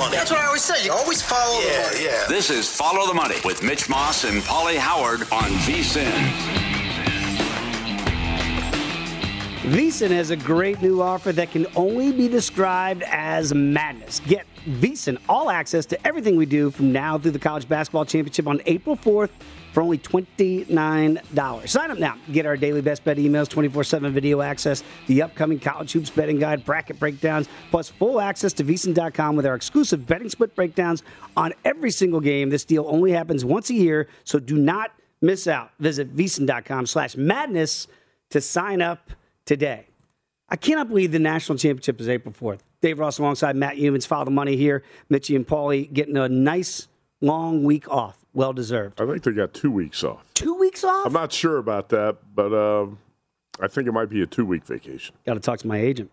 Money. That's what I always say. You always follow the Yeah, money. yeah. This is Follow the Money with Mitch Moss and Pauly Howard on VSIN. VSIN has a great new offer that can only be described as madness. Get VSIN all access to everything we do from now through the college basketball championship on April 4th for only $29. Sign up now. Get our daily best bet emails, 24 7 video access, the upcoming college hoops betting guide, bracket breakdowns, plus full access to VSIN.com with our exclusive betting split breakdowns on every single game. This deal only happens once a year, so do not miss out. Visit VSIN.com slash madness to sign up today. I cannot believe the national championship is April 4th. Dave Ross alongside Matt Youmans, follow the money here. Mitchie and Paulie getting a nice long week off. Well deserved. I think they got two weeks off. Two weeks off? I'm not sure about that, but um, I think it might be a two week vacation. Got to talk to my agent.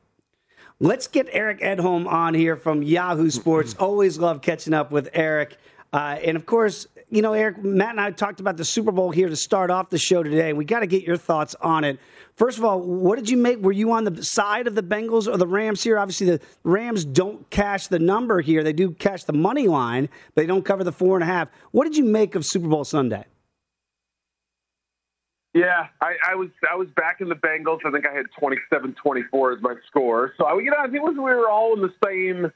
Let's get Eric Edholm on here from Yahoo Sports. Always love catching up with Eric. Uh, and of course, you know, Eric, Matt and I talked about the Super Bowl here to start off the show today. We got to get your thoughts on it. First of all, what did you make? Were you on the side of the Bengals or the Rams here? Obviously, the Rams don't cash the number here. They do cash the money line, but they don't cover the four and a half. What did you make of Super Bowl Sunday? Yeah, I, I was I was back in the Bengals. I think I had 27-24 as my score. So I, you know, I think it was, we were all in the same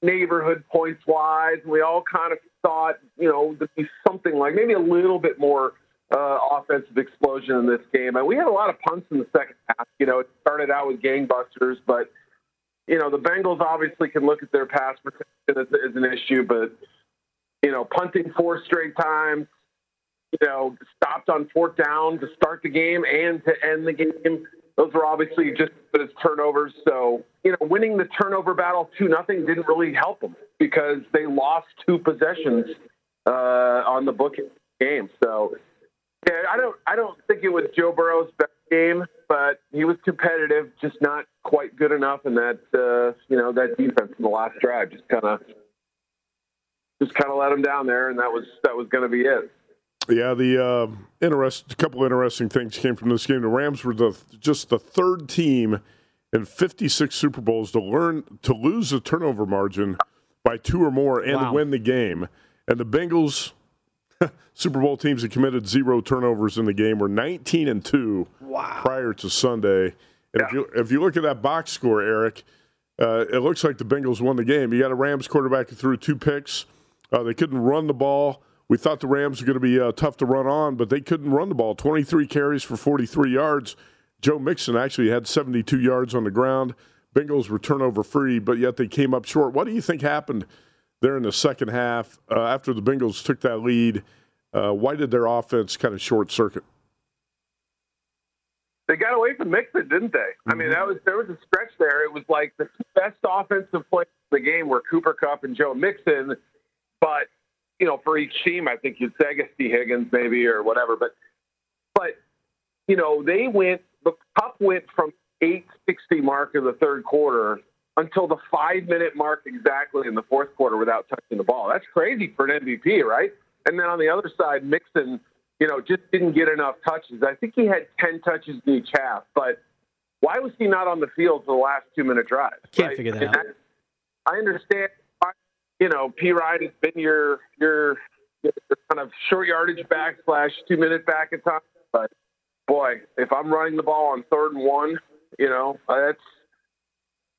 neighborhood points wise. We all kind of thought, you know, there'd be something like maybe a little bit more uh, offensive explosion in this game. And we had a lot of punts in the second half. You know, it started out with gangbusters, but you know, the Bengals obviously can look at their pass protection as, as an issue, but you know, punting four straight times, you know, stopped on fourth down to start the game and to end the game. Those were obviously just as turnovers. So, you know, winning the turnover battle two nothing didn't really help them because they lost two possessions uh, on the book game. So, yeah, I don't, I don't think it was Joe Burrow's best game, but he was competitive, just not quite good enough. And that, uh, you know, that defense in the last drive just kind of, just kind of let him down there, and that was that was going to be it. Yeah, the uh, interest, a couple interesting things came from this game. The Rams were the just the third team in 56 Super Bowls to learn to lose the turnover margin by two or more and Wow. win the game. And the Bengals, Super Bowl teams that committed zero turnovers in the game were 19 and two prior to Sunday. And if, you, if you look at that box score, Eric, uh, it looks like the Bengals won the game. You got a Rams quarterback who threw two picks. Uh, they couldn't run the ball. We thought the Rams were going to be uh, tough to run on, but they couldn't run the ball. 23 carries for 43 yards. Joe Mixon actually had 72 yards on the ground. Bengals were turnover free, but yet they came up short. What do you think happened there in the second half uh, after the Bengals took that lead? Uh, why did their offense kind of short circuit? They got away from Mixon, didn't they? I mean, that was there was a stretch there. It was like the best offensive players in the game were Cooper Kupp and Joe Mixon, but you know, for each team, I think you'd say I guess Tee Higgins maybe or whatever, but but you know, they went the Kupp went from 860 mark in the third quarter until the five minute mark exactly in the fourth quarter without touching the ball. That's crazy for an MVP, right? And then on the other side, Mixon, you know, just didn't get enough touches. I think he had 10 touches in each half, but why was he not on the field for the last two minute drive? I Can't figure that And out. I understand, you know, Perine has been your, your, your kind of short yardage back slash two minute back at times, but boy, if I'm running the ball on third and one, you know, that's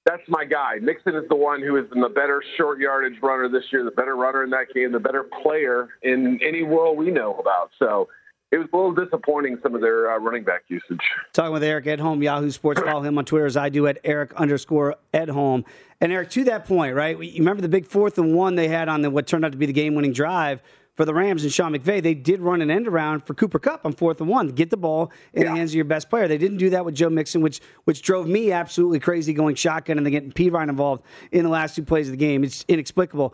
that's my guy. Mixon is the one who is the better short yardage runner this year, the better runner in that game, the better player in any world we know about. So it was a little disappointing some of their uh, running back usage. Talking with Eric Edholm, Yahoo Sports. Follow him on Twitter as I do at Eric underscore Edholm. And Eric, to that point, right? You remember the big fourth and one they had on the what turned out to be the game winning drive for the Rams and Sean McVay, they did run an end around for Cooper Kupp on fourth and one get the ball in yeah. the hands of your best player. They didn't do that with Joe Mixon, which which drove me absolutely crazy going shotgun and then getting Perine involved in the last two plays of the game. It's inexplicable.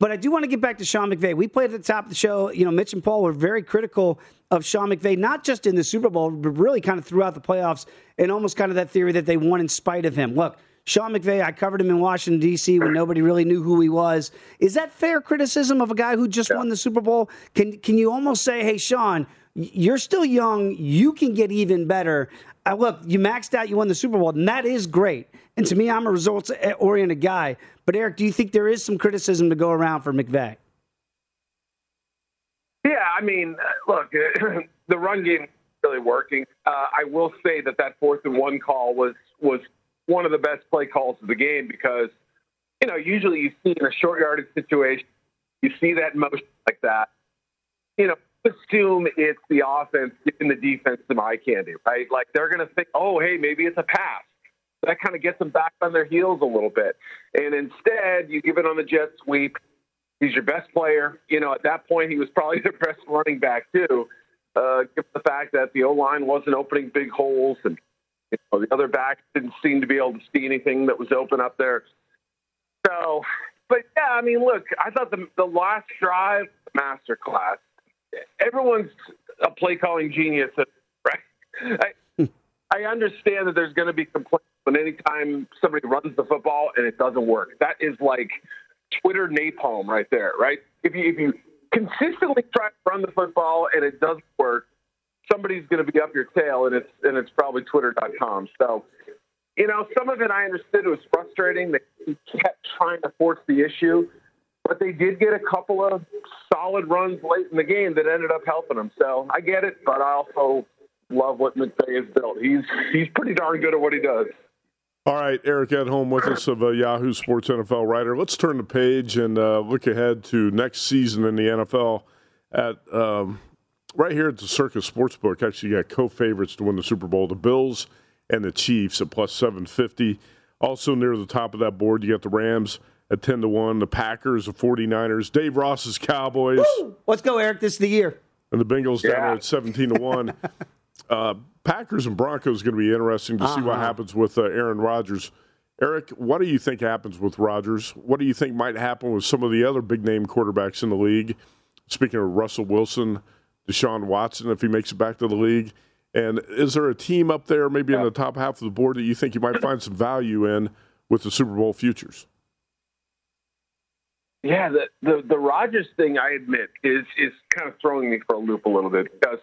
But I do want to get back to Sean McVay. We played at the top of the show. You know, Mitch and Paul were very critical of Sean McVay, not just in the Super Bowl, but really kind of throughout the playoffs, and almost kind of that theory that they won in spite of him. Look, Sean McVay, I covered him in Washington, D.C. when nobody really knew who he was. Is that fair criticism of a guy who just yeah. won the Super Bowl? Can, can you almost say, hey, Sean, you're still young. You can get even better. Uh, look, you maxed out, you won the Super Bowl, and that is great. And to me, I'm a results oriented guy. But, Eric, do you think there is some criticism to go around for McVay? Yeah, I mean, look, the run game really working. Uh, I will say that that fourth and one call was was one of the best play calls of the game because, you know, usually you see in a short yardage situation, you see that motion like that. You know, assume it's the offense giving the defense some eye candy, right? Like they're going to think, oh, hey, maybe it's a pass. That kind of gets them back on their heels a little bit. And instead, you give it on the jet sweep. He's your best player. You know, at that point, he was probably the best running back, too. Uh, given the fact that the O line wasn't opening big holes and you know, the other backs didn't seem to be able to see anything that was open up there. So, but yeah, I mean, look, I thought the the last drive master class. Everyone's a play calling genius, right? I, I understand that there's going to be complaints when anytime somebody runs the football and it doesn't work. That is like Twitter napalm right there, right? If you if you consistently try to run the football and it doesn't work, somebody's going to be up your tail, and it's and it's probably Twitter.com. So, you know, some of it I understood it was frustrating. They kept trying to force the issue, but they did get a couple of solid runs late in the game that ended up helping them. So I get it, but I also love what McVay has built. He's he's pretty darn good at what he does. All right, Eric Edholm with us of a Yahoo Sports NFL writer. Let's turn the page and uh, look ahead to next season in the NFL. At um, right here at the Circa Sportsbook, actually, got co favorites to win the Super Bowl the Bills and the Chiefs at plus 750. Also, near the top of that board, you got the Rams at 10 to 1, the Packers, the 49ers, Dave Ross's Cowboys. Woo! Let's go, Eric. This is the year. And the Bengals yeah. down at 17 to 1. uh, Packers and Broncos going to be interesting to uh-huh. see what uh-huh. happens with uh, Aaron Rodgers. Eric, what do you think happens with Rodgers? What do you think might happen with some of the other big name quarterbacks in the league? Speaking of Russell Wilson, Deshaun Watson if he makes it back to the league? And is there a team up there, maybe in the top half of the board, that you think you might find some value in with the Super Bowl futures? Yeah, the the, the Rodgers thing, I admit, is is kind of throwing me for a loop a little bit because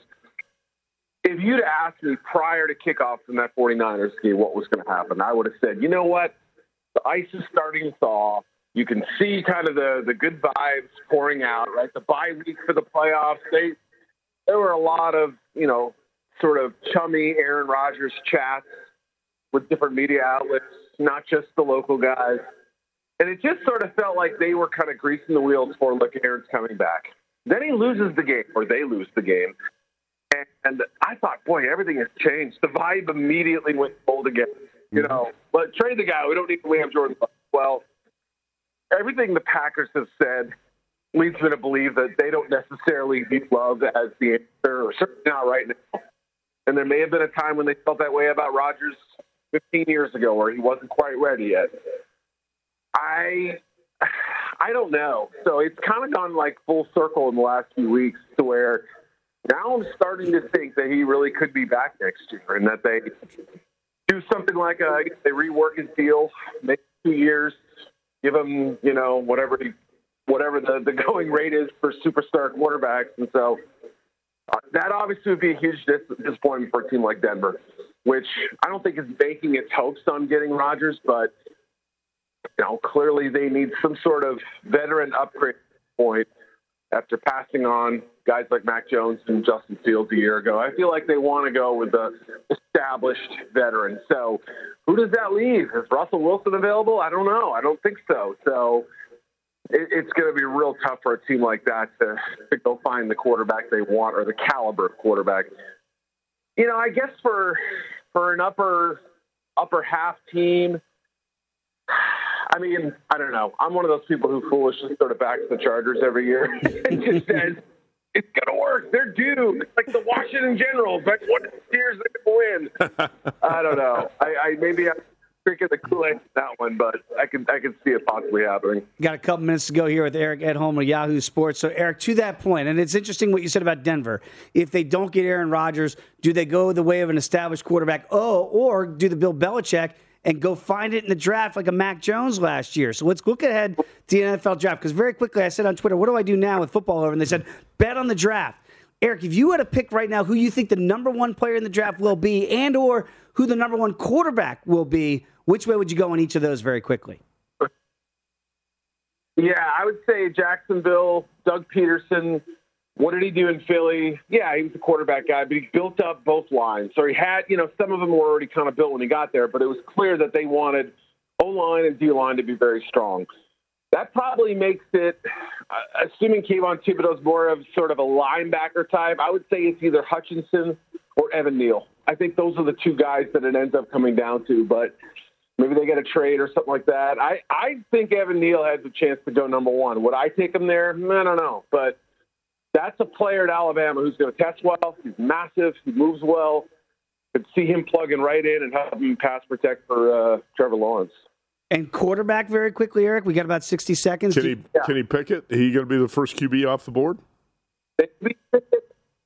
if you'd asked me prior to kickoff in that 49ers game what was going to happen, I would have said, you know what, the ice is starting to thaw. You can see kind of the the good vibes pouring out, right? The bye week for the playoffs, they there were a lot of, you know, sort of chummy Aaron Rodgers chats with different media outlets, not just the local guys. And it just sort of felt like they were kind of greasing the wheels for look, Aaron's coming back. Then he loses the game, or they lose the game. And I thought, boy, everything has changed. The vibe immediately went cold again. You know, mm-hmm. but trade the guy. We don't need Liam Jordan. Well, everything the Packers have said leads me to believe that they don't necessarily view love as the answer, or certainly not right now. And there may have been a time when they felt that way about Rodgers 15 years ago, where he wasn't quite ready yet. I I don't know. So it's kind of gone like full circle in the last few weeks to where now I'm starting to think that he really could be back next year, and that they do something like a, they rework his deal, make two years, give him you know whatever he whatever the, the going rate is for superstar quarterbacks. And so uh, that obviously would be a huge dis- disappointment for a team like Denver, which I don't think is banking its hopes on getting Rodgers, but you know, clearly they need some sort of veteran upgrade point after passing on guys like Mac Jones and Justin Fields a year ago. I feel like they want to go with the established veteran. So who does that leave? Is Russell Wilson available? I don't know. I don't think so. So it, it's going to be real tough for a team like that to, to go find the quarterback they want or the caliber of quarterback. You know, I guess for for an upper upper half team I mean, I don't know. I'm one of those people who foolishly sort of backs the Chargers every year and just says it's gonna work. They're due. It's like the Washington Generals. Like what steers they gonna win? I don't know. I, I maybe I'm drinking the Kool Aid that one, but I can I can see it possibly happening. Got a couple minutes to go here with Eric Edholm of Yahoo Sports. So Eric, to that point, and it's interesting what you said about Denver. If they don't get Aaron Rodgers, do they go the way of an established quarterback? Oh, or do the Bill Belichick? and go find it in the draft like a Mac Jones last year. So let's look ahead to the NFL draft because very quickly I said on Twitter, what do I do now with football over? And they said, bet on the draft. Eric, if you had to pick right now who you think the number one player in the draft will be and or who the number one quarterback will be, which way would you go on each of those very quickly? Yeah, I would say Jacksonville, Doug Pederson. what did he do in Philly? Yeah, he was a quarterback guy, but he built up both lines. So he had, you know, some of them were already kind of built when he got there, but it was clear that they wanted O line and D line to be very strong. That probably makes it, uh, assuming Kayvon Thibodeaux's more of sort of a linebacker type, I would say it's either Hutchinson or Evan Neal. I think those are the two guys that it ends up coming down to, but maybe they get a trade or something like that. I, I think Evan Neal has a chance to go number one. Would I take him there? I don't know, but – that's a player at Alabama who's going to test well. He's massive. He moves well. Could see him plugging right in and helping pass protect for uh, Trevor Lawrence. And quarterback, very quickly, Eric. We got about sixty seconds. Can he? Yeah. Kenny Pickett? He going to be the first QB off the board?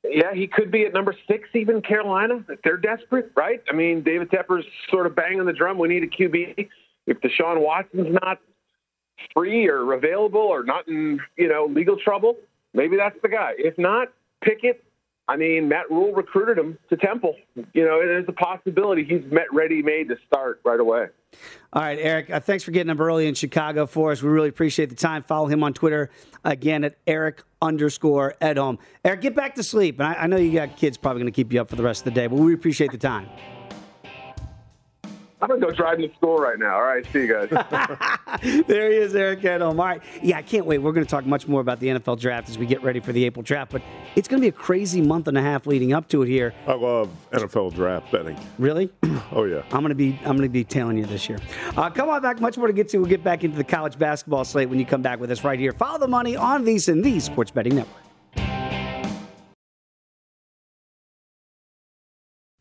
Yeah, he could be at number six, even Carolina. If they're desperate, right? I mean, David Tepper's sort of banging the drum. We need a QB. If Deshaun Watson's not free or available or not in you know legal trouble, maybe that's the guy. If not, Pickett. I mean, Matt Rhule recruited him to Temple. You know, there's a possibility he's met ready made to start right away. All right, Eric, uh, thanks for getting up early in Chicago for us. We really appreciate the time. Follow him on Twitter again at Eric underscore Edholm. Eric, get back to sleep. And I, I know you got kids probably going to keep you up for the rest of the day, but we appreciate the time. I'm gonna go drive to school right now. All right, see you guys. there he is, Eric Edholm. All right, yeah, I can't wait. We're gonna talk much more about the NFL draft as we get ready for the April draft, but it's gonna be a crazy month and a half leading up to it here. I love NFL draft betting. Really? oh yeah. I'm gonna be I'm gonna be tailing you this year. Uh, come on back. Much more to get to. We'll get back into the college basketball slate when you come back with us right here. Follow the money on VSiN the Sports Betting Network.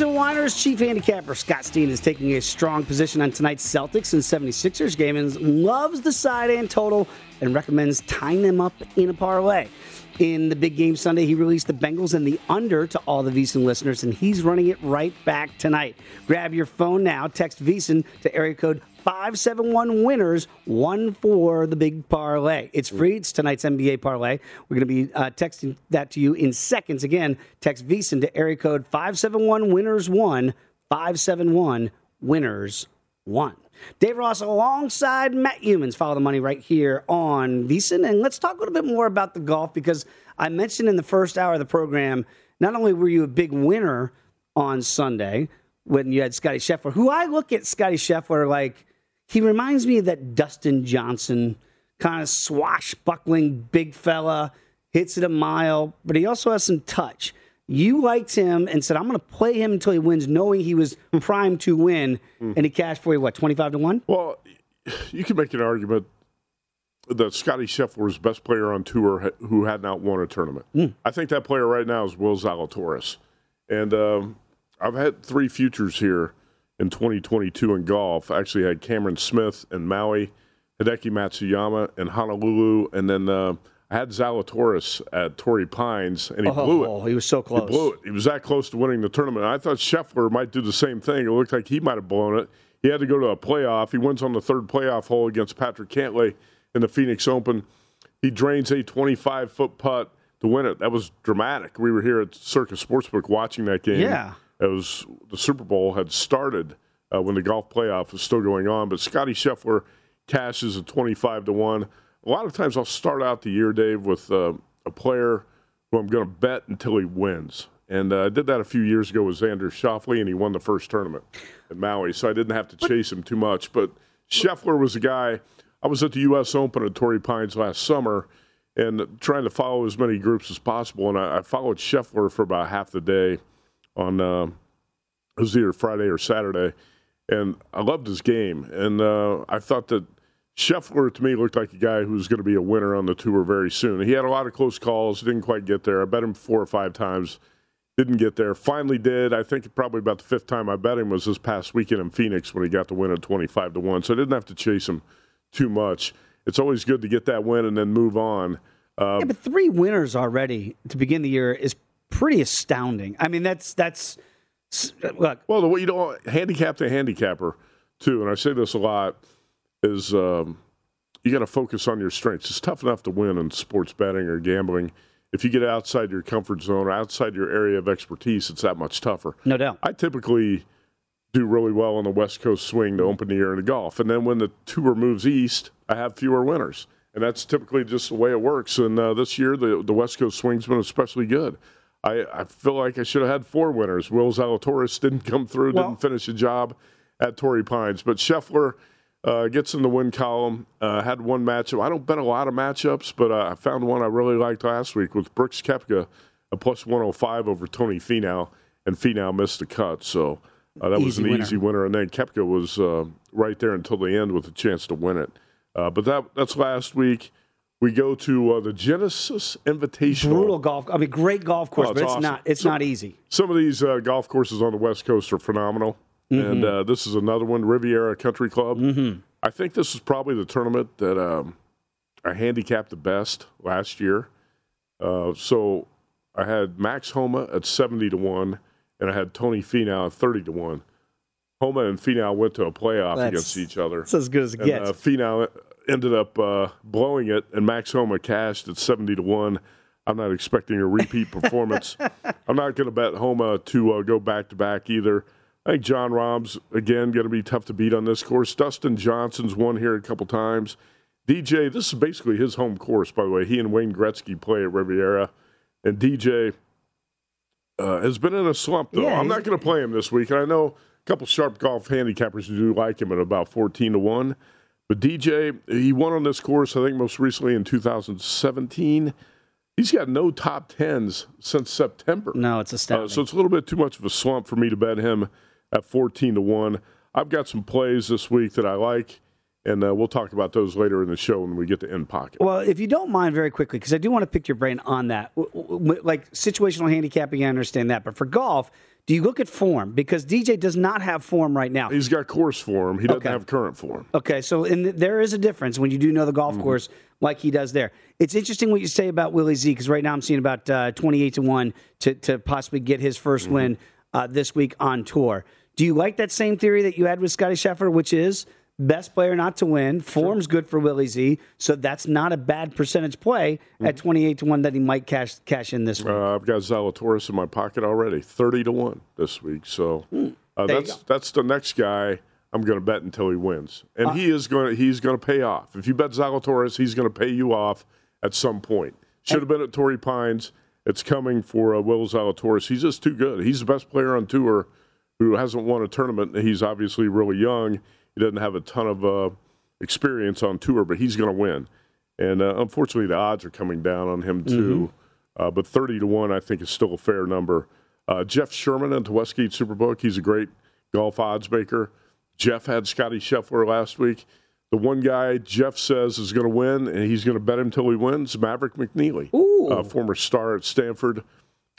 Winners and whiners, chief handicapper Scott Steen is taking a strong position on tonight's Celtics and 76ers game and loves the side and total and recommends tying them up in a parlay. In the big game Sunday, he released the Bengals and the under to all the VSiN listeners, and he's running it right back tonight. Grab your phone now, text VSiN to area code 571 winners, one for the big parlay. It's free. It's tonight's NBA parlay. We're going to be uh, texting that to you in seconds. Again, text VSiN to area code 571 winners one, 571 winners one. Dave Ross alongside Matt Youmans. Follow the money right here on VSIN. And let's talk a little bit more about the golf because I mentioned in the first hour of the program, not only were you a big winner on Sunday when you had Scotty Scheffler, who I look at Scotty Scheffler like he reminds me of that Dustin Johnson kind of swashbuckling big fella, hits it a mile, but he also has some touch. You liked him and said, I'm going to play him until he wins, knowing he was primed to win. And he cashed for you, what, 25 to 1? Well, you can make an argument that Scotty Scheffler was the best player on tour who had not won a tournament. Mm. I think that player right now is Will Zalatoris. And um, I've had three futures here in 2022 in golf. I actually had Cameron Smith in Maui, Hideki Matsuyama in Honolulu, and then uh, I had Zalatoris at Torrey Pines, and he oh, blew it. Oh, he was so close. He blew it. He was that close to winning the tournament. I thought Scheffler might do the same thing. It looked like he might have blown it. He had to go to a playoff. He wins on the third playoff hole against Patrick Cantlay in the Phoenix Open. He drains a 25 foot putt to win it. That was dramatic. We were here at Circa Sportsbook watching that game. Yeah. It was the Super Bowl had started uh, when the golf playoff was still going on, but Scotty Scheffler cashes a 25 to 1. A lot of times I'll start out the year, Dave, with uh, a player who I'm going to bet until he wins. And uh, I did that a few years ago with Xander Schauffele, and he won the first tournament in Maui, so I didn't have to chase him too much. But Scheffler was a guy. I was at the U.S. Open at Torrey Pines last summer, and trying to follow as many groups as possible. And I, I followed Scheffler for about half the day on uh, it was either Friday or Saturday, and I loved his game. And uh, I thought that Scheffler to me looked like a guy who was going to be a winner on the tour very soon. He had a lot of close calls, didn't quite get there. I bet him four or five times, didn't get there. Finally did. I think probably about the fifth time I bet him was this past weekend in Phoenix when he got the win at twenty five to one. So I didn't have to chase him too much. It's always good to get that win and then move on. Uh, yeah, but three winners already to begin the year is pretty astounding. I mean, that's that's look. Well, the way you know, handicap to handicapper too, and I say this a lot is um, you got to focus on your strengths. It's tough enough to win in sports betting or gambling. If you get outside your comfort zone or outside your area of expertise, it's that much tougher. No doubt. I typically do really well on the West Coast swing to open the year in the golf, and then when the tour moves east, I have fewer winners, and that's typically just the way it works. And uh, this year, the the West Coast swing's been especially good. I, I feel like I should have had four winners. Will Zalatoris didn't come through, Well- didn't finish the job at Torrey Pines, but Scheffler uh, gets in the win column. Uh, had one matchup. I don't bet a lot of matchups, but uh, I found one I really liked last week with Brooks Koepka, a plus 105 over Tony Finau, and Finau missed the cut. So uh, that was an winner. easy winner. And then Koepka was uh, right there until the end with a chance to win it. Uh, but that that's last week. We go to uh, the Genesis Invitational. Brutal golf. I mean, great golf course, Oh, but it's it's awesome. not. It's So- not easy. Some of these uh, golf courses on the West Coast are phenomenal, Mm-hmm. and uh, this is another one, Riviera Country Club. Mm-hmm. I think this is probably the tournament that um, I handicapped the best last year. Uh, so I had Max Homa at seventy to one, and I had Tony Finau at thirty to one. Homa and Finau went to a playoff That's- against each other. It's as good as it And, gets. uh, Finau ended up uh, blowing it, and Max Homa cashed at seventy to one. I'm not expecting a repeat performance. I'm not going to bet Homa to uh, go back to back either. I think Jon Rahm's again going to be tough to beat on this course. Dustin Johnson's won here a couple times. DJ, this is basically his home course, by the way. He and Wayne Gretzky play at Riviera, and DJ uh, has been in a slump though. Yeah, I'm not going to play him this week, and I know a couple sharp golf handicappers who do like him at about 14 to one. But DJ, he won on this course, I think most recently in 2017. He's got no top tens since September. no, it's Uh, astounding. so it's a little bit too much of a slump for me to bet him at 14 to 1. I've got some plays this week that I like, and uh, we'll talk about those later in the show when we get to end pocket. Well, if you don't mind, very quickly, because I do want to pick your brain on that. W- w- w- Like situational handicapping, I understand that, but for golf, do you look at form? Because DJ does not have form right now. He's got course form. He doesn't Okay. have current form. Okay, so in the, there is a difference when you do know the golf Mm-hmm. course like he does there. It's interesting what you say about Willie Z because right now I'm seeing about uh, 28 to 1 to, to possibly get his 1st Mm-hmm. win uh, this week on tour. Do you like that same theory that you had with Scotty Scheffler, which is best player not to win? Form's good for Willie Z, so that's not a bad percentage play at 28 to 1 that he might cash cash in this week. Mm-hmm. Uh, I've got Zalatoris in my pocket already, 30 to 1 this week. So uh. There you that's that's the next guy I'm going to bet until he wins, and uh, he is going to he's going to pay off. If you bet Zalatoris, he's going to pay you off at some point. Should have been at Torrey Pines. It's coming for uh, Will Zalatoris. He's just too good. He's the best player on tour who hasn't won a tournament. He's obviously really young. He doesn't have a ton of uh, experience on tour, but he's going to win. And uh, unfortunately, the odds are coming down on him too. Mm-hmm. Uh, but 30 to 1, I think, is still a fair number. Uh, Jeff Sherman at the Westgate Superbook. He's a great golf odds maker. Jeff had Scotty Scheffler last week. The one guy Jeff says is going to win, and he's going to bet him till he wins, Maverick McNealy, uh, former star at Stanford.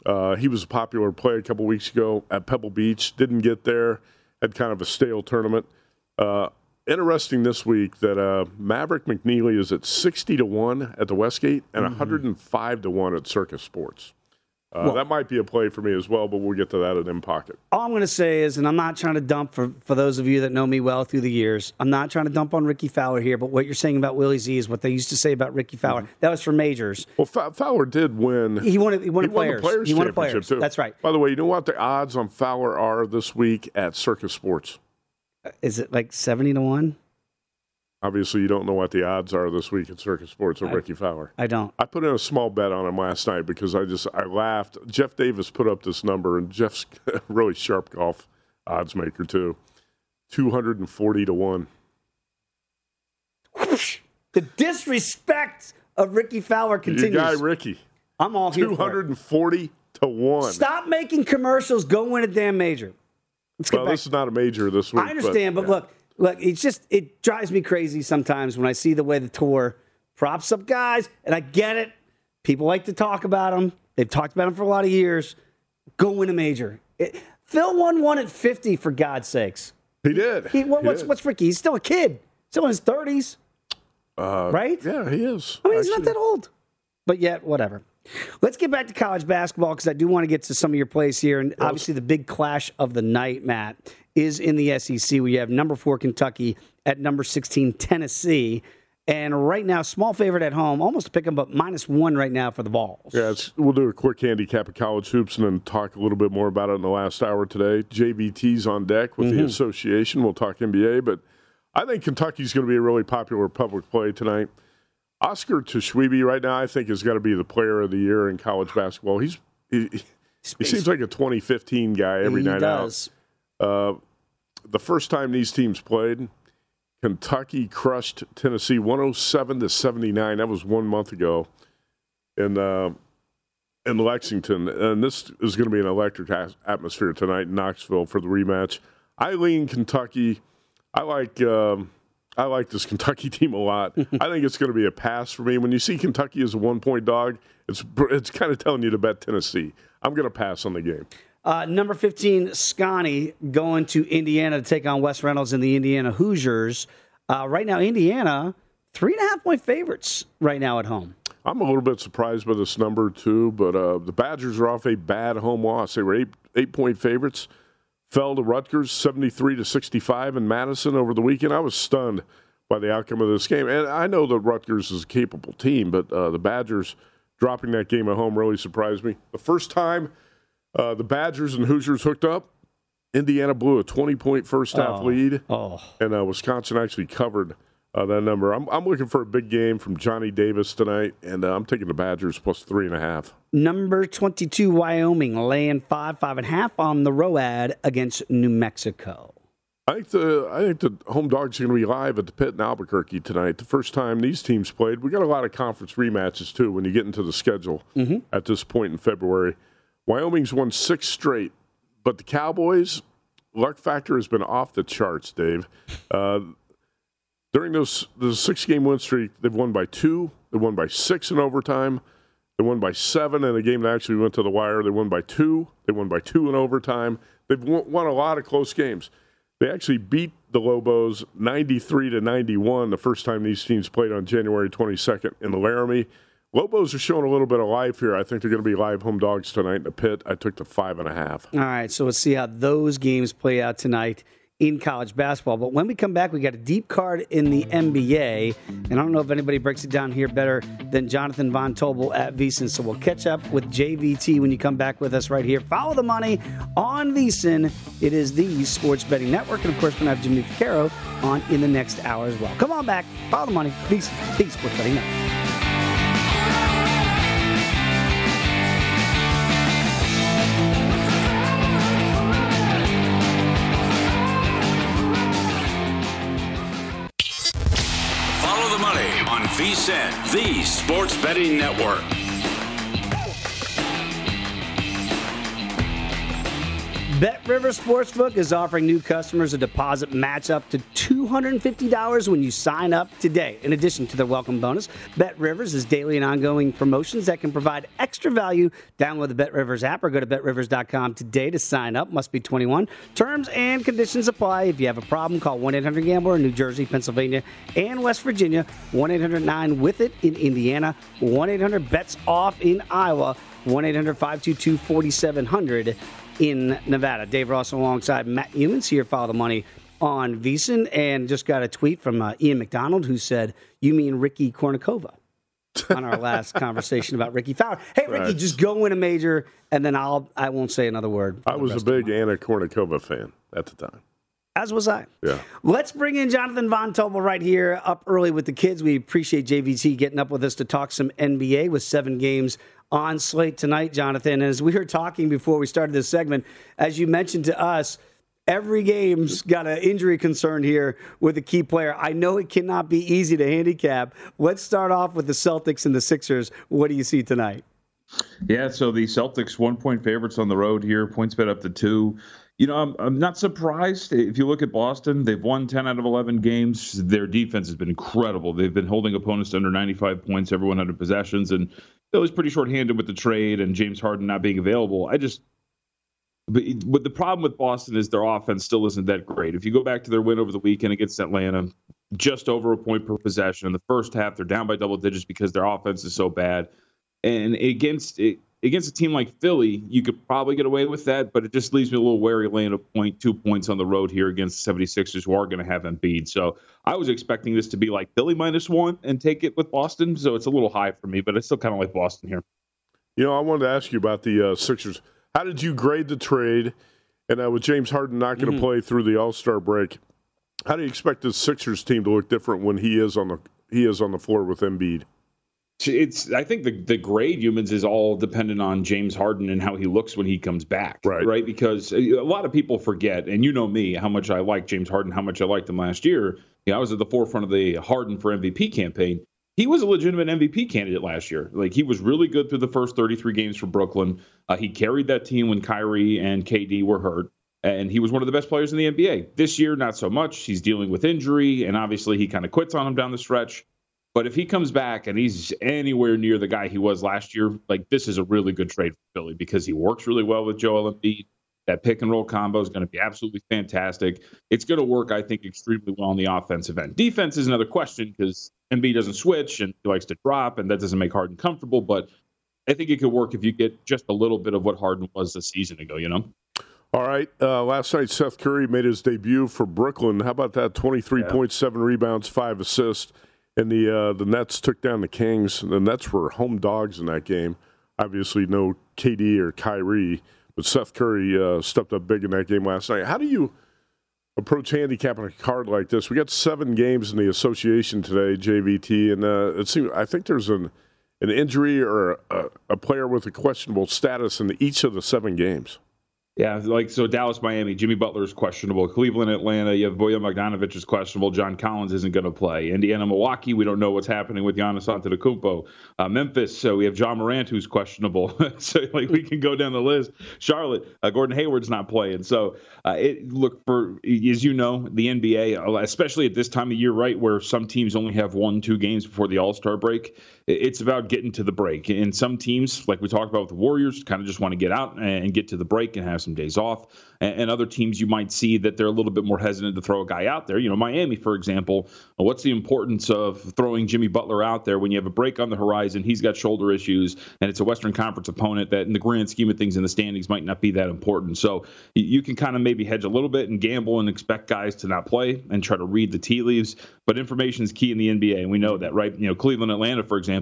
Uh, he was a popular play a couple weeks ago at Pebble Beach. Didn't get there. Had kind of a stale tournament. Uh, interesting this week that uh, Maverick McNealy is at 60 to 1 at the Westgate and mm-hmm. 105 to 1 at Circa Sports. Uh, well, that might be a play for me as well, but we'll get to that at in pocket. All I'm going to say is, and I'm not trying to dump for, for those of you that know me well through the years, I'm not trying to dump on Rickie Fowler here, but what you're saying about Willie Z is what they used to say about Rickie Fowler. Mm-hmm. That was for majors. Well, Fowler did win. He won, he won, he players. Won the players. He won the players. Too. That's right. By the way, you know what the odds on Fowler are this week at Circa Sports? Is it like 70 to 1? Obviously, you don't know what the odds are this week at Circa Sports of Rickie Fowler. I don't. I put in a small bet on him last night because I just I laughed. Jeff Davis put up this number, and Jeff's really sharp golf odds maker too, two hundred and forty to one. The disrespect of Ricky Fowler continues. Your guy Rickie. I'm all here. Two hundred and forty to one. Stop making commercials. Go win a damn major. Let's well, this is not a major this week. I understand, but, but yeah. look look, it's just it drives me crazy sometimes when I see the way the tour props up guys, and I get it. People like to talk about them. They've talked about them for a lot of years. Go win a major. It, Phil won one at fifty for God's sakes. He did. He, what, he what's did. what's Rickie? He's still a kid. Still in his thirties. Uh, right? Yeah, he is. I mean, he's not that old. But yet, whatever. Let's get back to college basketball because I do want to get to some of your plays here. And obviously, the big clash of the night, Matt, is in the SEC. We have number four Kentucky at number 16 Tennessee. And right now, small favorite at home, almost to pick them, but minus one right now for the Vols. Yeah, we'll do a quick handicap of college hoops and then talk a little bit more about it in the last hour today. JVT's on deck with mm-hmm. the association. We'll talk NBA, but I think Kentucky's going to be a really popular public play tonight. Oscar Tshiebwe right now, I think, has got to be the player of the year in college basketball. He's he, he seems like a 2015 guy every he night does. out. Uh, the first time these teams played, Kentucky crushed Tennessee 107 to 79. That was one month ago in uh, in Lexington, and this is going to be an electric atmosphere tonight in Knoxville for the rematch. I lean Kentucky. I like um, I like this Kentucky team a lot. I think it's going to be a pass for me. When you see Kentucky as a one point dog, it's it's kind of telling you to bet Tennessee. I'm going to pass on the game. Uh, number 15, Scotty going to Indiana to take on Wes Reynolds and the Indiana Hoosiers. Uh, right now, Indiana, three and a half point favorites right now at home. I'm a little bit surprised by this number, too, but uh, the Badgers are off a bad home loss. They were eight, eight point favorites, fell to Rutgers 73 to 65 in Madison over the weekend. I was stunned by the outcome of this game. And I know that Rutgers is a capable team, but uh, the Badgers dropping that game at home really surprised me. The first time uh, the Badgers and Hoosiers hooked up. Indiana blew a 20 point first half oh, lead, oh. and uh, Wisconsin actually covered uh, that number. I'm, I'm looking for a big game from Johnny Davis tonight, and uh, I'm taking the Badgers plus three and a half. Number 22, Wyoming, laying five, five and a half on the Road against New Mexico. I think the I think the home dogs are going to be live at the pit in Albuquerque tonight. The first time these teams played. We got a lot of conference rematches too when you get into the schedule mm-hmm. at this point in February. Wyoming's won six straight, but the Cowboys' luck factor has been off the charts, Dave. Uh, during those the six game win streak, they've won by two, they won by six in overtime, they won by seven in a game that actually went to the wire. They won by two, they won by two in overtime. They've won a lot of close games. They actually beat the Lobos 93 to 91 the first time these teams played on January 22nd in Laramie. Lobos are showing a little bit of life here. I think they're going to be live home dogs tonight in the pit. I took the five and a half. All right, so let's see how those games play out tonight in college basketball. But when we come back, we got a deep card in the NBA. And I don't know if anybody breaks it down here better than Jonathan Von Tobel at VSIN. So we'll catch up with JVT when you come back with us right here. Follow the money on VSIN. It is the Sports Betting Network. And of course, we're going to have Jimmy Vaccaro on in the next hour as well. Come on back. Follow the money. VSIN, the Sports Betting Network. VSIN, the Sports Betting Network. Bet River Sportsbook is offering new customers a deposit match up to $250 when you sign up today. In addition to their welcome bonus, Bet Rivers is daily and ongoing promotions that can provide extra value. Download the Bet Rivers app or go to betrivers.com today to sign up. Must be 21. Terms and conditions apply. If you have a problem, call 1 800 Gambler in New Jersey, Pennsylvania, and West Virginia. 1 800 9 with it in Indiana. 1 800 bets off in Iowa. 1 800 522 4700 in Nevada. Dave Ross alongside Matt Youmans here, follow the money on VSIN, and just got a tweet from uh, Ian McDonald who said, You mean Ricky Kournikova? on our last conversation about Rickie Fowler. Hey, Ricky, right. just go win a major, and then I'll I won't say another word. I was a big Anna Kournikova fan at the time. As was I. Yeah. Let's bring in Jonathan Von Tobel right here, up early with the kids. We appreciate JVT getting up with us to talk some NBA with seven games on slate tonight, Jonathan. As we were talking before we started this segment, as you mentioned to us, every game's got an injury concern here with a key player. I know it cannot be easy to handicap. Let's start off with the Celtics and the Sixers. What do you see tonight? Yeah, so the Celtics one point favorites on the road here, points bet up to two. You know, I'm, I'm not surprised. If you look at Boston, they've won 10 out of 11 games. Their defense has been incredible. They've been holding opponents to under 95 points every 100 possessions. And it was pretty short-handed with the trade and James Harden not being available. I just but, but the problem with Boston is their offense still isn't that great. If you go back to their win over the weekend against Atlanta, just over a point per possession in the first half, they're down by double digits because their offense is so bad. And against it, against a team like Philly, you could probably get away with that, but it just leaves me a little wary laying a point, two points on the road here against the 76ers who are going to have Embiid. So I was expecting this to be like Philly minus one and take it with Boston. So it's a little high for me, but I still kind of like Boston here. You know, I wanted to ask you about the uh, Sixers. How did you grade the trade? And uh, with James Harden not going to mm-hmm. play through the All Star break, how do you expect the Sixers team to look different when he is on the he is on the floor with Embiid? It's I think the the grade Youmans is all dependent on James Harden and how he looks when he comes back. Right. Right. Because a lot of people forget, and you know me, how much I like James Harden, how much I liked him last year. You know, I was at the forefront of the Harden for MVP campaign. He was a legitimate MVP candidate last year. Like he was really good through the first 33 games for Brooklyn. Uh, he carried that team when Kyrie and KD were hurt and he was one of the best players in the NBA. This year, not so much. He's dealing with injury, and obviously he kind of quits on him down the stretch. But if he comes back and he's anywhere near the guy he was last year, like this is a really good trade for Philly because he works really well with Joel Embiid. That pick and roll combo is going to be absolutely fantastic. It's going to work, I think, extremely well on the offensive end. Defense is another question because Embiid doesn't switch and he likes to drop, and that doesn't make Harden comfortable. But I think it could work if you get just a little bit of what Harden was a season ago. You know. All right. Uh, last night, Seth Curry made his debut for Brooklyn. How about that? 23.7 yeah. rebounds, five assists and the uh, the Nets took down the Kings. The Nets were home dogs in that game. Obviously, no KD or Kyrie, but Seth Curry uh, stepped up big in that game last night. How do you approach handicapping a card like this? We got seven games in the association today, JVT, and uh, it seems I think there's an an injury or a, a player with a questionable status in each of the seven games. Yeah, like so Dallas, Miami, Jimmy Butler is questionable. Cleveland, Atlanta, you have Bojan Bogdanovic is questionable. John Collins isn't going to play. Indiana, Milwaukee, we don't know what's happening with Giannis Antetokounmpo. Uh, Memphis, so we have Ja Morant who's questionable. so like we can go down the list. Charlotte, uh, Gordon Hayward's not playing. So uh, it look for as you know the NBA, especially at this time of year, right where some teams only have one, two games before the All Star break. It's about getting to the break. And some teams, like we talked about with the Warriors, kind of just want to get out and get to the break and have some days off. And, other teams, you might see that they're a little bit more hesitant to throw a guy out there. You know, Miami, for example, what's the importance of throwing Jimmy Butler out there when you have a break on the horizon? He's got shoulder issues, and it's a Western Conference opponent that, in the grand scheme of things in the standings, might not be that important. So you can kind of maybe hedge a little bit and gamble and expect guys to not play and try to read the tea leaves. But information is key in the NBA, and we know that, right? You know, Cleveland, Atlanta, for example.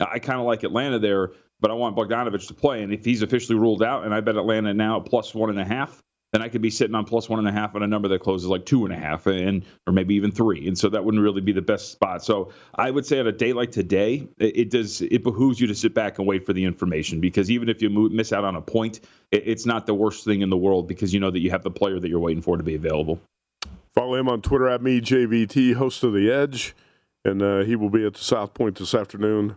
I kind of like Atlanta there, but I want Bogdanovic to play. And if he's officially ruled out, and I bet Atlanta now plus one and a half, then I could be sitting on plus one and a half on a number that closes like two and a half, and or maybe even three. And so that wouldn't really be the best spot. So I would say on a day like today, it, does it behooves you to sit back and wait for the information because even if you miss out on a point, it, it's not the worst thing in the world because you know that you have the player that you're waiting for to be available. Follow him on Twitter at me JVT, host of the Edge, and uh, he will be at the South Point this afternoon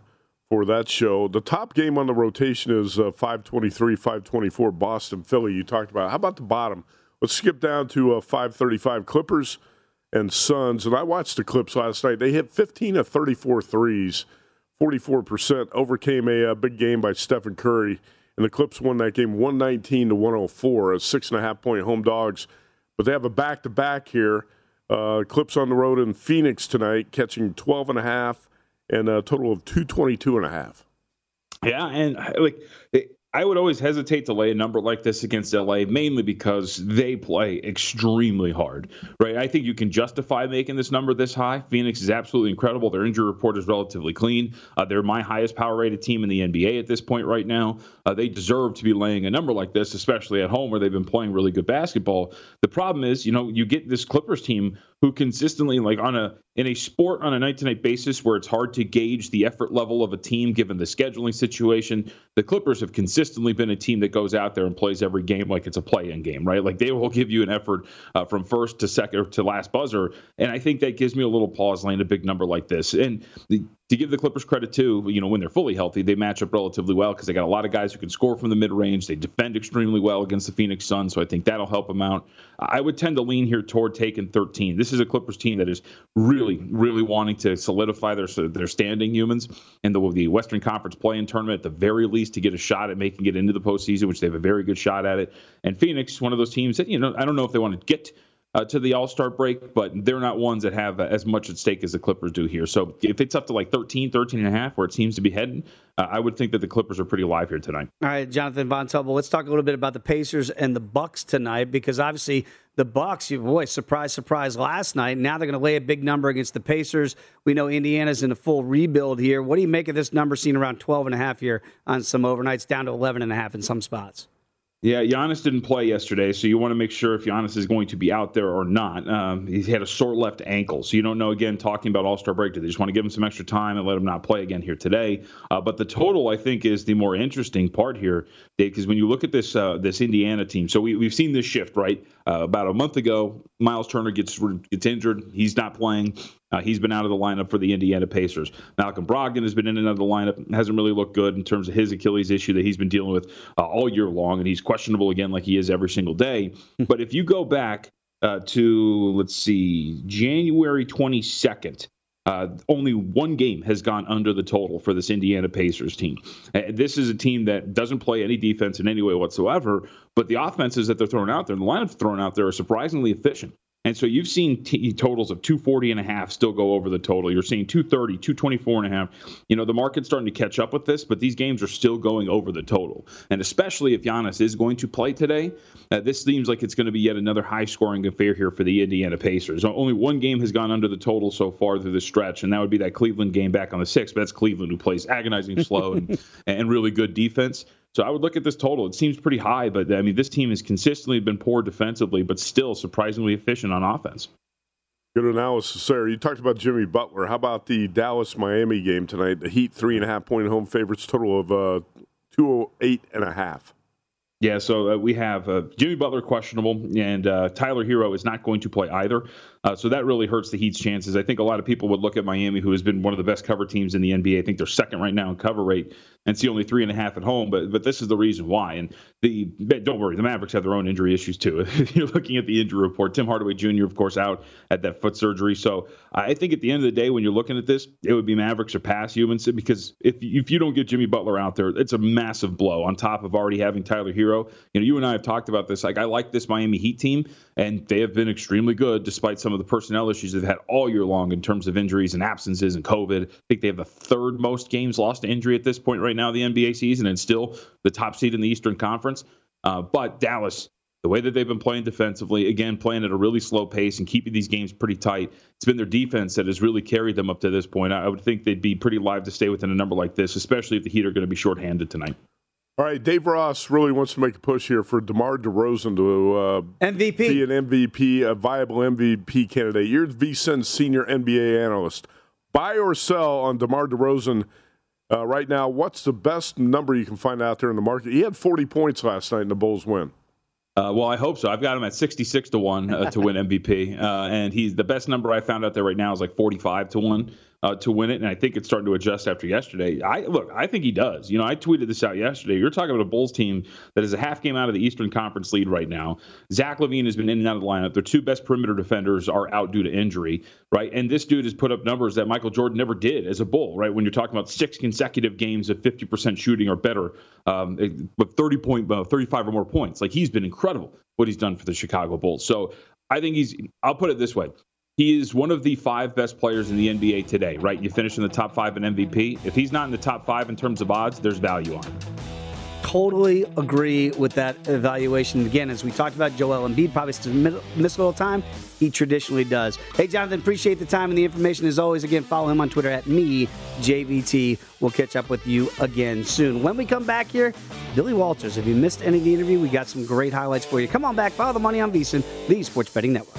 for that show. The top game on the rotation is uh, 523, 524 Boston, Philly. You talked about. How about the bottom? Let's skip down to uh, 535 Clippers and Suns. And I watched the Clips last night. They hit 15 of 34 threes, 44%. Overcame a, a uh, big game by Stephen Curry. And the Clips won that game 119 to 104, a six and a half point home dogs. But they have a back to back here. Uh, Clips on the road in Phoenix tonight, catching 12 and a half and a total of 222 and a half. Yeah, and like I would always hesitate to lay a number like this against LA, mainly because they play extremely hard, right? I think you can justify making this number this high. Phoenix is absolutely incredible. Their injury report is relatively clean. Uh, they're my highest power rated team in the NBA at this point right now. Uh, they deserve to be laying a number like this, especially at home where they've been playing really good basketball. The problem is, you know, you get this Clippers team who consistently, like on a in a sport on a night to night basis where it's hard to gauge the effort level of a team given the scheduling situation, the Clippers have consistently been a team that goes out there and plays every game like it's a play in game, right? Like they will give you an effort uh, from first to second to last buzzer. And I think that gives me a little pause laying a big number like this. And the, to give the Clippers credit too, you know, when they're fully healthy, they match up relatively well because they got a lot of guys who can score from the mid range. They defend extremely well against the Phoenix Suns, so I think that'll help them out. I would tend to lean here toward taking 13. This is a Clippers team that is really, really wanting to solidify their their standing humans in the, the Western Conference play-in tournament at the very least to get a shot at making it into the postseason, which they have a very good shot at it. And Phoenix, one of those teams that you know, I don't know if they want to get uh, to the All Star break, but they're not ones that have as much at stake as the Clippers do here. So if it's up to like 13, 13 and a half, where it seems to be heading, uh, I would think that the Clippers are pretty live here tonight. All right, Jonathan Von Tobel, let's talk a little bit about the Pacers and the Bucks tonight because obviously the Bucks, you boy, surprise, surprise, last night. Now they're going to lay a big number against the Pacers. We know Indiana's in a full rebuild here. What do you make of this number seen around 12 and a half here on some overnights, down to 11 and a half in some spots? Yeah, Giannis didn't play yesterday, so you want to make sure if Giannis is going to be out there or not. Um, he had a sore left ankle, so you don't know. Again, talking about All Star break, do they just want to give him some extra time and let him not play again here today? Uh, but the total, I think, is the more interesting part here, Dave, because when you look at this uh, this Indiana team, so we, we've seen this shift, right? Uh, about a month ago, Miles Turner gets gets injured, he's not playing. Uh, he's been out of the lineup for the Indiana Pacers. Malcolm Brogdon has been in and out of the lineup. Hasn't really looked good in terms of his Achilles issue that he's been dealing with uh, all year long, and he's questionable again, like he is every single day. Hmm. but if you go back uh, to let's see, January 22nd. Uh, only one game has gone under the total for this Indiana Pacers team. Uh, this is a team that doesn't play any defense in any way whatsoever, but the offenses that they're throwing out there, and the lineups thrown out there, are surprisingly efficient. And so you've seen t- totals of 240 and a half still go over the total. You're seeing 230, 224 and a half. You know, the market's starting to catch up with this, but these games are still going over the total. And especially if Giannis is going to play today, uh, this seems like it's going to be yet another high scoring affair here for the Indiana Pacers. Only one game has gone under the total so far through the stretch, and that would be that Cleveland game back on the 6th. But that's Cleveland who plays agonizing slow and, and really good defense. So I would look at this total. It seems pretty high, but I mean, this team has consistently been poor defensively, but still surprisingly efficient on offense. Good analysis, sir. You talked about Jimmy Butler. How about the Dallas Miami game tonight? The Heat three and a half point home favorites, total of uh, two oh eight and a half. Yeah, so uh, we have uh, Jimmy Butler questionable, and uh, Tyler Herro is not going to play either. Uh, so that really hurts the Heat's chances. I think a lot of people would look at Miami, who has been one of the best cover teams in the NBA. I think they're second right now in cover rate, and see only three and a half at home. But but this is the reason why. And the don't worry, the Mavericks have their own injury issues too. You're looking at the injury report. Tim Hardaway Jr. of course out at that foot surgery. So I think at the end of the day, when you're looking at this, it would be Mavericks or pass Humans because if if you don't get Jimmy Butler out there, it's a massive blow on top of already having Tyler Herro. You know, you and I have talked about this. Like, I like this Miami Heat team, and they have been extremely good despite some of the personnel issues they've had all year long in terms of injuries and absences and COVID. I think they have the third most games lost to injury at this point right now in the NBA season, and still the top seed in the Eastern Conference. Uh, but Dallas the way that they've been playing defensively, again, playing at a really slow pace and keeping these games pretty tight, it's been their defense that has really carried them up to this point. I would think they'd be pretty live to stay within a number like this, especially if the Heat are going to be shorthanded tonight. All right, Dave Ross really wants to make a push here for DeMar DeRozan to uh, MVP. be an MVP, a viable MVP candidate. You're VSIN's senior NBA analyst. Buy or sell on DeMar DeRozan uh, right now? What's the best number you can find out there in the market? He had 40 points last night in the Bulls win. Uh, well, I hope so. I've got him at 66 to 1 uh, to win MVP. Uh, and he's the best number I found out there right now is like 45 to 1 uh, to win it, and I think it's starting to adjust after yesterday. I look, I think he does. You know, I tweeted this out yesterday. You're talking about a Bulls team that is a half game out of the Eastern Conference lead right now. Zach LaVine has been in and out of the lineup. Their two best perimeter defenders are out due to injury, right? And this dude has put up numbers that Michael Jordan never did as a Bull, right? When you're talking about six consecutive games of 50% shooting or better, um, with 30 point, uh, 35 or more points, like he's been incredible what he's done for the Chicago Bulls. So I think he's. I'll put it this way: he is one of the five best players in the NBA today, right? You finish in the top five in MVP. If he's not in the top five in terms of odds, there's value on him. Totally agree with that evaluation. Again, as we talked about, Joel Embiid probably still miss a little time. He traditionally does. Hey, Jonathan, appreciate the time and the information as always. Again, follow him on Twitter at me, JVT. We'll catch up with you again soon. When we come back here, Billy Walters. If you missed any of the interview, we got some great highlights for you. Come on back, follow the money on VSIN, the Sports Betting Network.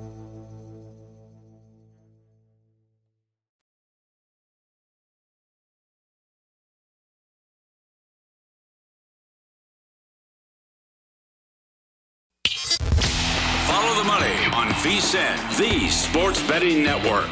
Betting Network.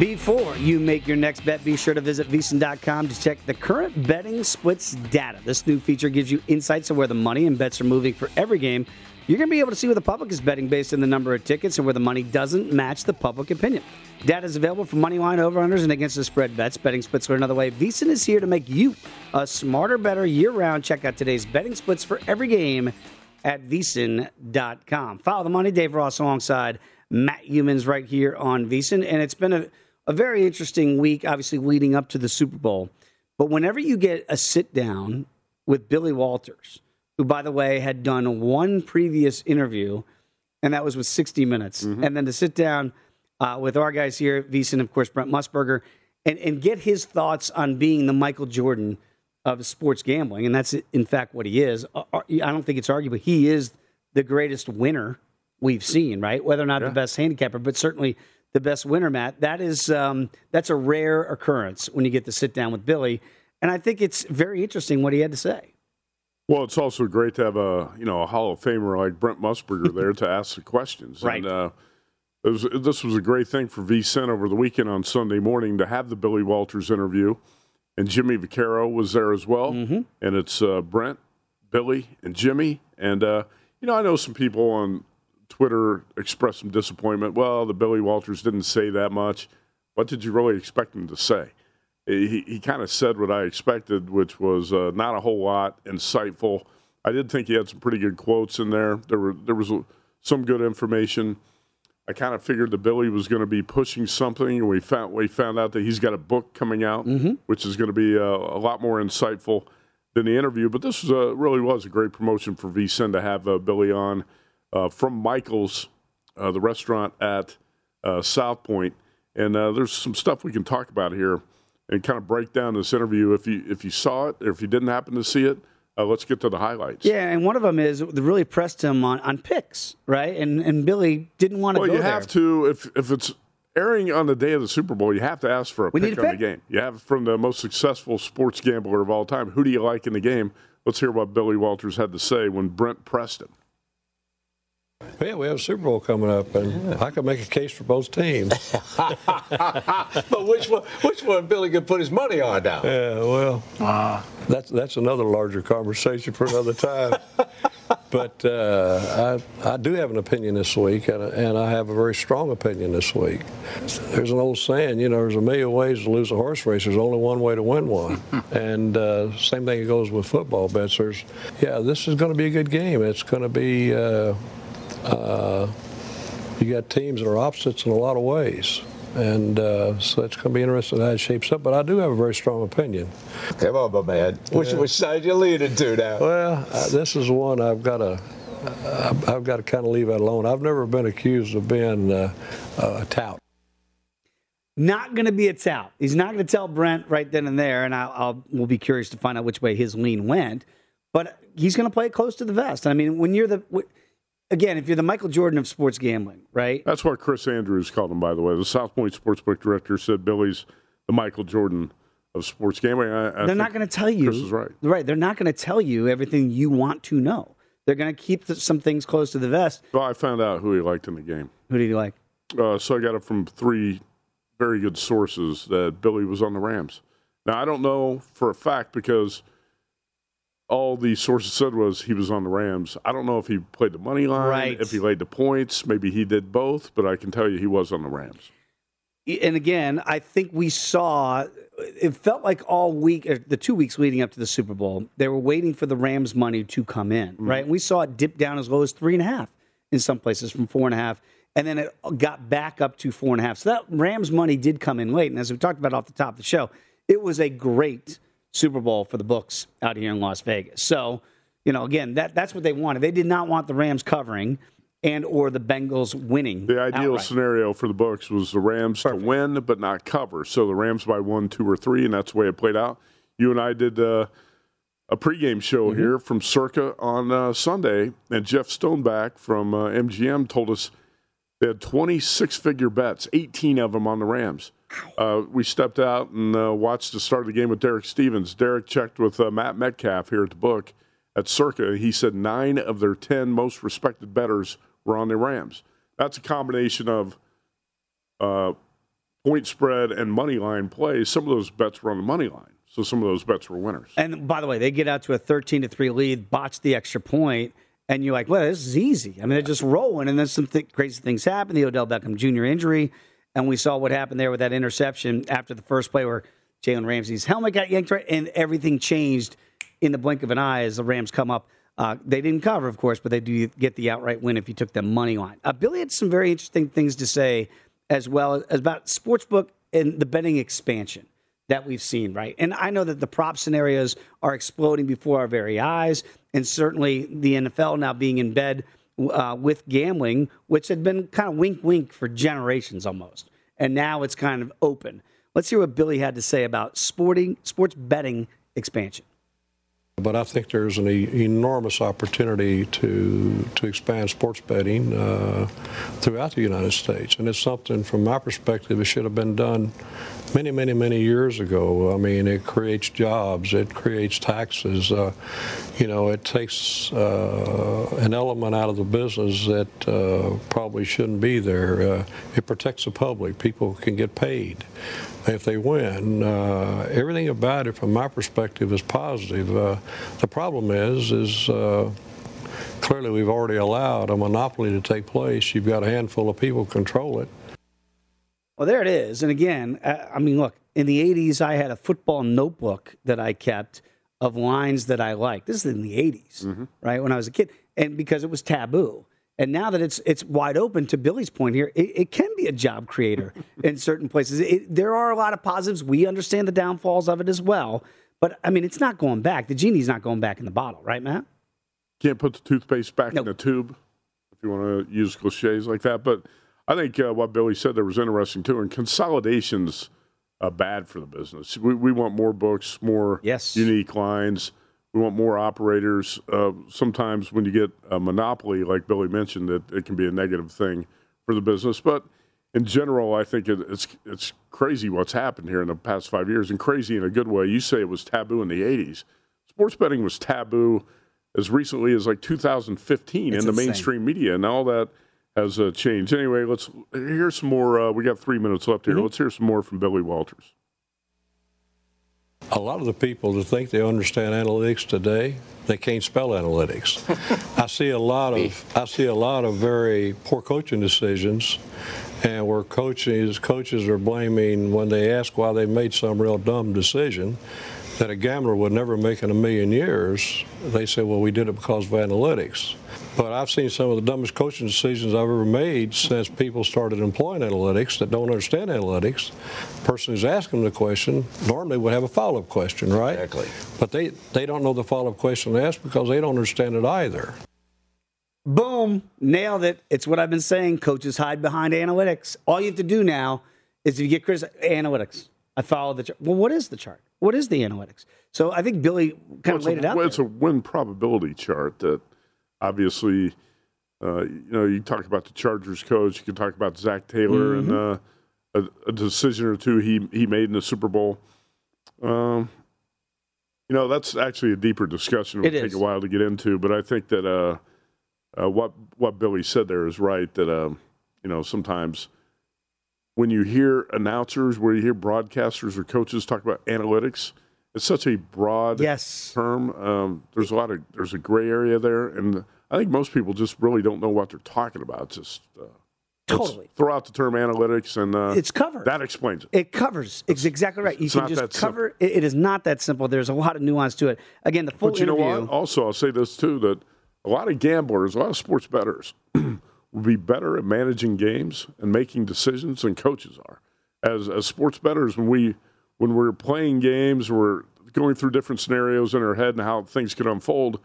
Before you make your next bet, be sure to visit VSIN.com to check the current betting splits data. This new feature gives you insights on where the money and bets are moving for every game. You're going to be able to see where the public is betting based on the number of tickets and where the money doesn't match the public opinion. Data is available for money line over-unders and against the spread bets. Betting splits are another way. VSIN is here to make you a smarter, better year-round. Check out today's betting splits for every game at VSIN.com. Follow the money. Dave Ross alongside Matt Youmans right here on VSIN. And it's been a, a very interesting week, obviously leading up to the Super Bowl. But whenever you get a sit down with Billy Walters, who, by the way, had done one previous interview, and that was with 60 Minutes, and then to sit down uh, with our guys here at VSIN, of course, Brent Musburger, and, and get his thoughts on being the Michael Jordan of sports gambling. And that's, in fact, what he is. Uh, uh, I don't think it's arguable. He is the greatest winner we've seen, right? Whether or not the best handicapper, but certainly the best winner, Matt. That is um, that's a rare occurrence when you get to sit down with Billy. And I think it's very interesting what he had to say. Well, it's also great to have a you know a Hall of Famer like Brent Musburger there to ask the questions. Right. And, uh, it was, this was a great thing for VSIN over the weekend on Sunday morning to have the Billy Walters interview, and Jimmy Vaccaro was there as well. Mm-hmm. And it's uh, Brent, Billy, and Jimmy. And uh, you know, I know some people on Twitter expressed some disappointment. Well, the Billy Walters didn't say that much. What did you really expect him to say? He, he kind of said what I expected, which was uh, not a whole lot, insightful. I did think he had some pretty good quotes in there. There were there was some good information. I kind of figured that Billy was going to be pushing something, and we found we found out that he's got a book coming out, Mm-hmm. which is going to be uh, a lot more insightful than the interview. But this was a, really was a great promotion for VSIN to have uh, Billy on uh, from Michael's, uh, the restaurant at uh, South Point, and uh, there's some stuff we can talk about here and kind of break down this interview. If you if you saw it or if you didn't happen to see it, uh, let's get to the highlights. Yeah, and one of them is they really pressed him on, on picks, right? And and Billy didn't want to Well, you there. have to if if it's airing on the day of the Super Bowl, you have to ask for a We pick a on pick. the game. You have from the most successful sports gambler of all time. Who do you like in the game? Let's hear what Billy Walters had to say when Brent pressed him. Yeah, we have a Super Bowl coming up, and I could make a case for both teams. But which one? Which one Billy could put his money on now? Yeah, well, that's that's another larger conversation for another time. but uh, I I do have an opinion this week, and, and I have a very strong opinion this week. There's an old saying, you know, there's a million ways to lose a horse race. There's only one way to win one, and uh, same thing goes with football bets. There's, yeah, this is going to be a good game. It's going to be. Uh, uh, you got teams that are opposites in a lot of ways. And uh, so it's going to be interesting how it shapes up. But I do have a very strong opinion. Come on, my man. Which, which side you leaning to now? Well, uh, this is one I've got to. I've I've got to kind of leave that alone. I've never been accused of being uh, a tout. not going to be a tout. He's not going to tell Brent right then and there, and I'll, I'll we'll be curious to find out which way his lean went. But he's going to play it close to the vest. I mean, when you're the w- again, if you're the Michael Jordan of sports gambling, right? That's what Chris Andrews called him, by the way. The South Point Sportsbook director said Billy's the Michael Jordan of sports gambling. I, I They're not going to tell you. Chris is right. Right. They're not going to tell you everything you want to know. They're going to keep th- some things close to the vest. Well, I found out who he liked in the game. Who did he like? Uh, so I got it from three very good sources that Billy was on the Rams. Now I don't know for a fact because all the sources said was he was on the Rams. I don't know if he played the money line, Right. if he laid the points. Maybe he did both, but I can tell you he was on the Rams. and again, I think we saw it felt like all week, or the two weeks leading up to the Super Bowl, they were waiting for the Rams money to come in, mm-hmm. right? And we saw it dip down as low as three and a half in some places from four and a half, and then it got back up to four and a half. So that Rams money did come in late, and as we talked about off the top of the show, it was a great Super Bowl for the books out here in Las Vegas. So, you know, again, that that's what they wanted. They did not want the Rams covering and or the Bengals winning. The ideal outright. scenario for the books was the Rams to win but not cover. So the Rams by one, two, or three, and that's the way it played out. You and I did uh, a pregame show Mm-hmm. here from Circa on uh, Sunday, and Jeff Stoneback from uh, MGM told us they had 26 figure bets, 18 of them on the Rams. Uh, we stepped out and uh, watched the start of the game with Derek Stevens. Derek checked with uh, Matt Metcalf here at the book at Circa. He said nine of their 10 most respected bettors were on the Rams. That's a combination of uh, point spread and money line plays. Some of those bets were on the money line, so some of those bets were winners. And by the way, they get out to a 13 to 3 lead, botch the extra point, and you're like, well, this is easy. I mean, they're just rolling, and then some th- crazy things happen. The Odell Beckham Jr. injury, and we saw what happened there with that interception after the first play where Jalen Ramsey's helmet got yanked, right, and everything changed in the blink of an eye as the Rams come up. Uh, they didn't cover, of course, but they do get the outright win if you took the money line. Uh, Billy had some very interesting things to say as well as about sportsbook and the betting expansion that we've seen, right? And I know that the prop scenarios are exploding before our very eyes, and certainly the NFL now being in bed uh, with gambling, which had been kind of wink wink for generations almost, and now it's kind of open. Let's hear what Billy had to say about sporting sports betting expansion. But I think there's an e- enormous opportunity to to expand sports betting uh, throughout the United States, and it's something from my perspective it should have been done many, many, many years ago. I mean, it creates jobs, it creates taxes. Uh, you know, it takes uh, an element out of the business that uh, probably shouldn't be there. Uh, it protects the public. People can get paid if they win. Uh, everything about it, from my perspective, is positive. Uh, the problem is, is clearly we've already allowed a monopoly to take place. You've got a handful of people control it. Well, there it is. And again, uh, I mean, look, in the 80s, I had a football notebook that I kept of lines that I liked. This is in the 80s, right? When I was a kid. And because it was taboo. And now that it's it's wide open, to Billy's point here, it, it can be a job creator in certain places. It, there are a lot of positives. We understand the downfalls of it as well. But I mean, it's not going back. The genie's not going back in the bottle, right, Matt? Can't put the toothpaste back nope. in the tube, if you want to use cliches like that. But I think uh, what Billy said there was interesting too. And consolidations uh, bad for the business. We, we want more books, more yes. unique lines. We want more operators. Uh, sometimes when you get a monopoly, like Billy mentioned, it, it can be a negative thing for the business. But in general, I think it, it's it's crazy what's happened here in the past five years, and crazy in a good way. You say it was taboo in the '80s. Sports betting was taboo as recently as like 2015 it's in the insane. mainstream media, and all that has uh, changed. Anyway, let's hear some more. Uh, we got three minutes left here. Mm-hmm. Let's hear some more from Billy Walters. A lot of the people that think they understand analytics today, they can't spell analytics. I see a lot of I see a lot of very poor coaching decisions, and where coaches coaches are blaming when they ask why they made some real dumb decision that a gambler would never make in a million years. They say, well, we did it because of analytics. But I've seen some of the dumbest coaching decisions I've ever made since people started employing analytics that don't understand analytics. The person who's asking the question normally would have a follow-up question, right? Exactly. But they, they don't know the follow-up question to ask because they don't understand it either. Boom, nailed it. It's what I've been saying. Coaches hide behind analytics. All you have to do now is if you get criticized, analytics. I follow the chart. Well, what is the chart? What is the analytics? So I think Billy kind well, of laid a, it out. Well, it's a win probability chart that obviously, uh, you know, you talk about the Chargers coach, you can talk about Zac Taylor mm-hmm. and uh, a, a, decision or two he he made in the Super Bowl. Um, you know, that's actually a deeper discussion. It will take a while to get into, but I think that uh, uh, what what Billy said there is right. That um, you know, sometimes when you hear announcers, where you hear broadcasters or coaches talk about analytics it's such a broad yes. term. Um, there's a lot of there's a gray area there, and I think most people just really don't know what they're talking about. Just uh, totally throw out the term analytics, and uh, it's covered. That explains it. It covers. It's, it's exactly right. You can just cover. It, it is not that simple. There's a lot of nuance to it. Again, the full. But you interview, know what? Also, I'll say this too: that a lot of gamblers, a lot of sports bettors, will be better at managing games and making decisions than coaches are. As as sports bettors, when we when we're playing games, we're going through different scenarios in our head and how things could unfold.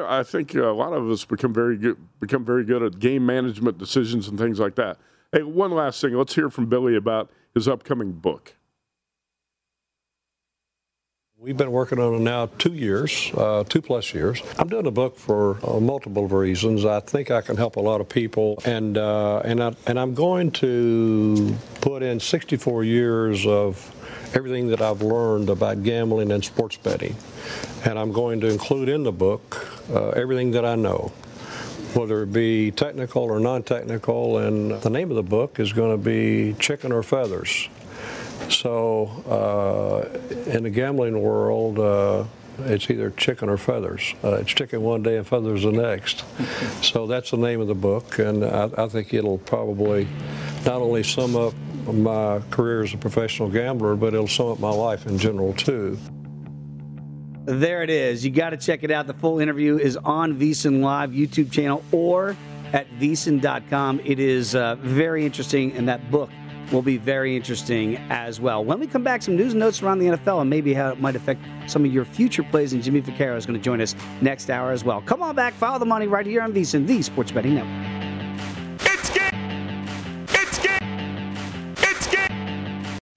I think a lot of us become very good, become very good at game management decisions and things like that. Hey, one last thing. Let's hear from Billy about his upcoming book. We've been working on it now two years, uh, two plus years. I'm doing a book for uh, multiple reasons. I think I can help a lot of people, and uh, and I, and I'm going to put in 64 years of everything that I've learned about gambling and sports betting. And I'm going to include in the book uh, everything that I know, whether it be technical or non technical. And the name of the book is going to be Chicken or Feathers. So, uh, in the gambling world, uh, it's either chicken or feathers. Uh, it's chicken one day and feathers the next. so that's the name of the book, and I, I think it'll probably not only sum up my career as a professional gambler, but it'll sum up my life in general too. There it is. You got to check it out. The full interview is on VSiN Live YouTube channel or at VSiN.com. It is uh, very interesting, and that book will be very interesting as well. When we come back, some news and notes around the NFL and maybe how it might affect some of your future plays. And Jimmy Vaccaro is going to join us next hour as well. Come on back, follow the money right here on VSiN, the Sports Betting Network.